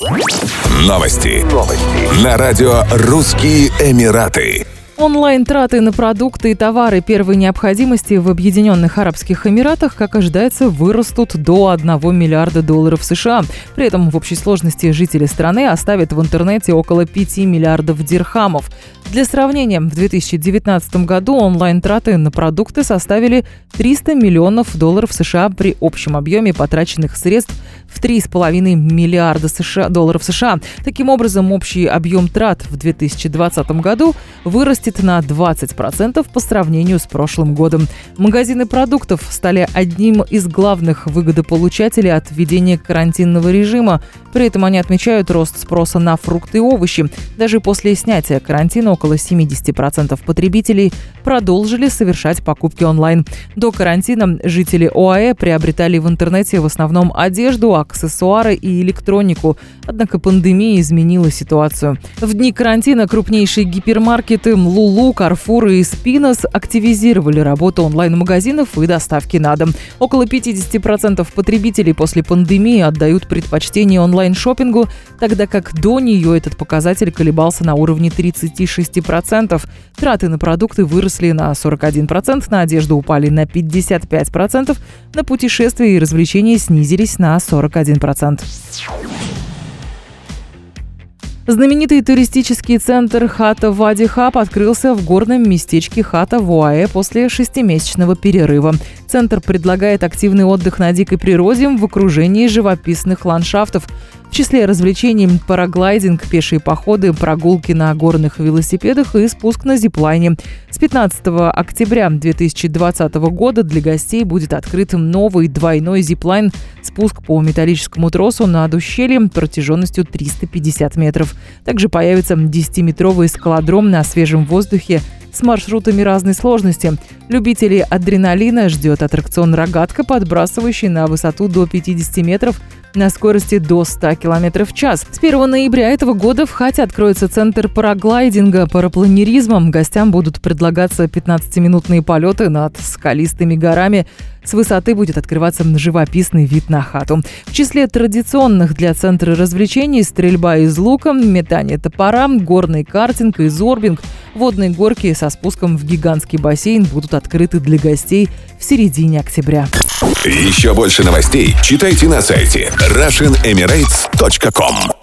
Новости. Новости. На радио «Русские Эмираты». Онлайн-траты на продукты и товары первой необходимости в Объединенных Арабских Эмиратах, как ожидается, вырастут до 1 миллиарда долларов США. При этом в общей сложности жители страны оставят в интернете около 5 миллиардов дирхамов. Для сравнения, в 2019 году онлайн-траты на продукты составили 300 миллионов долларов США при общем объеме потраченных средств в 3,5 миллиарда США, долларов США. Таким образом, общий объем трат в 2020 году вырастет на 20% по сравнению с прошлым годом. Магазины продуктов стали одним из главных выгодополучателей от введения карантинного режима. При этом они отмечают рост спроса на фрукты и овощи. Даже после снятия карантина около 70% потребителей продолжили совершать покупки онлайн. До карантина жители ОАЭ приобретали в интернете в основном одежду, аксессуары и электронику. Однако пандемия изменила ситуацию. В дни карантина крупнейшие гипермаркеты Лулу, Карфур и Спинос активизировали работу онлайн-магазинов и доставки на дом. Около 50% потребителей после пандемии отдают предпочтение онлайн-шопингу, тогда как до нее этот показатель колебался на уровне 36 60%. Траты на продукты выросли на 41%, на одежду упали на 55%, на путешествия и развлечения снизились на 41%. Знаменитый туристический центр Хата Вади Хаб открылся в горном местечке Хата в УАЭ после шестимесячного перерыва. Центр предлагает активный отдых на дикой природе в окружении живописных ландшафтов. В числе развлечений параглайдинг, пешие походы, прогулки на горных велосипедах и спуск на зиплайне. С 15 октября 2020 года для гостей будет открыт новый двойной зиплайн спуск по металлическому тросу над ущельем протяженностью 350 метров. Также появится 10-метровый скалодром на свежем воздухе с маршрутами разной сложности. Любителей адреналина ждет аттракцион «Рогатка», подбрасывающий на высоту до 50 метров на скорости до 100 км в час. С 1 ноября этого года в Хате откроется центр параглайдинга, парапланеризма. Гостям будут предлагаться 15-минутные полеты над скалистыми горами. С высоты будет открываться живописный вид на хату. В числе традиционных для центра развлечений стрельба из лука, метание топора, горный картинг и зорбинг – Водные горки со спуском в гигантский бассейн будут открыты для гостей в середине октября. Еще больше новостей читайте на сайте RussianEmirates.com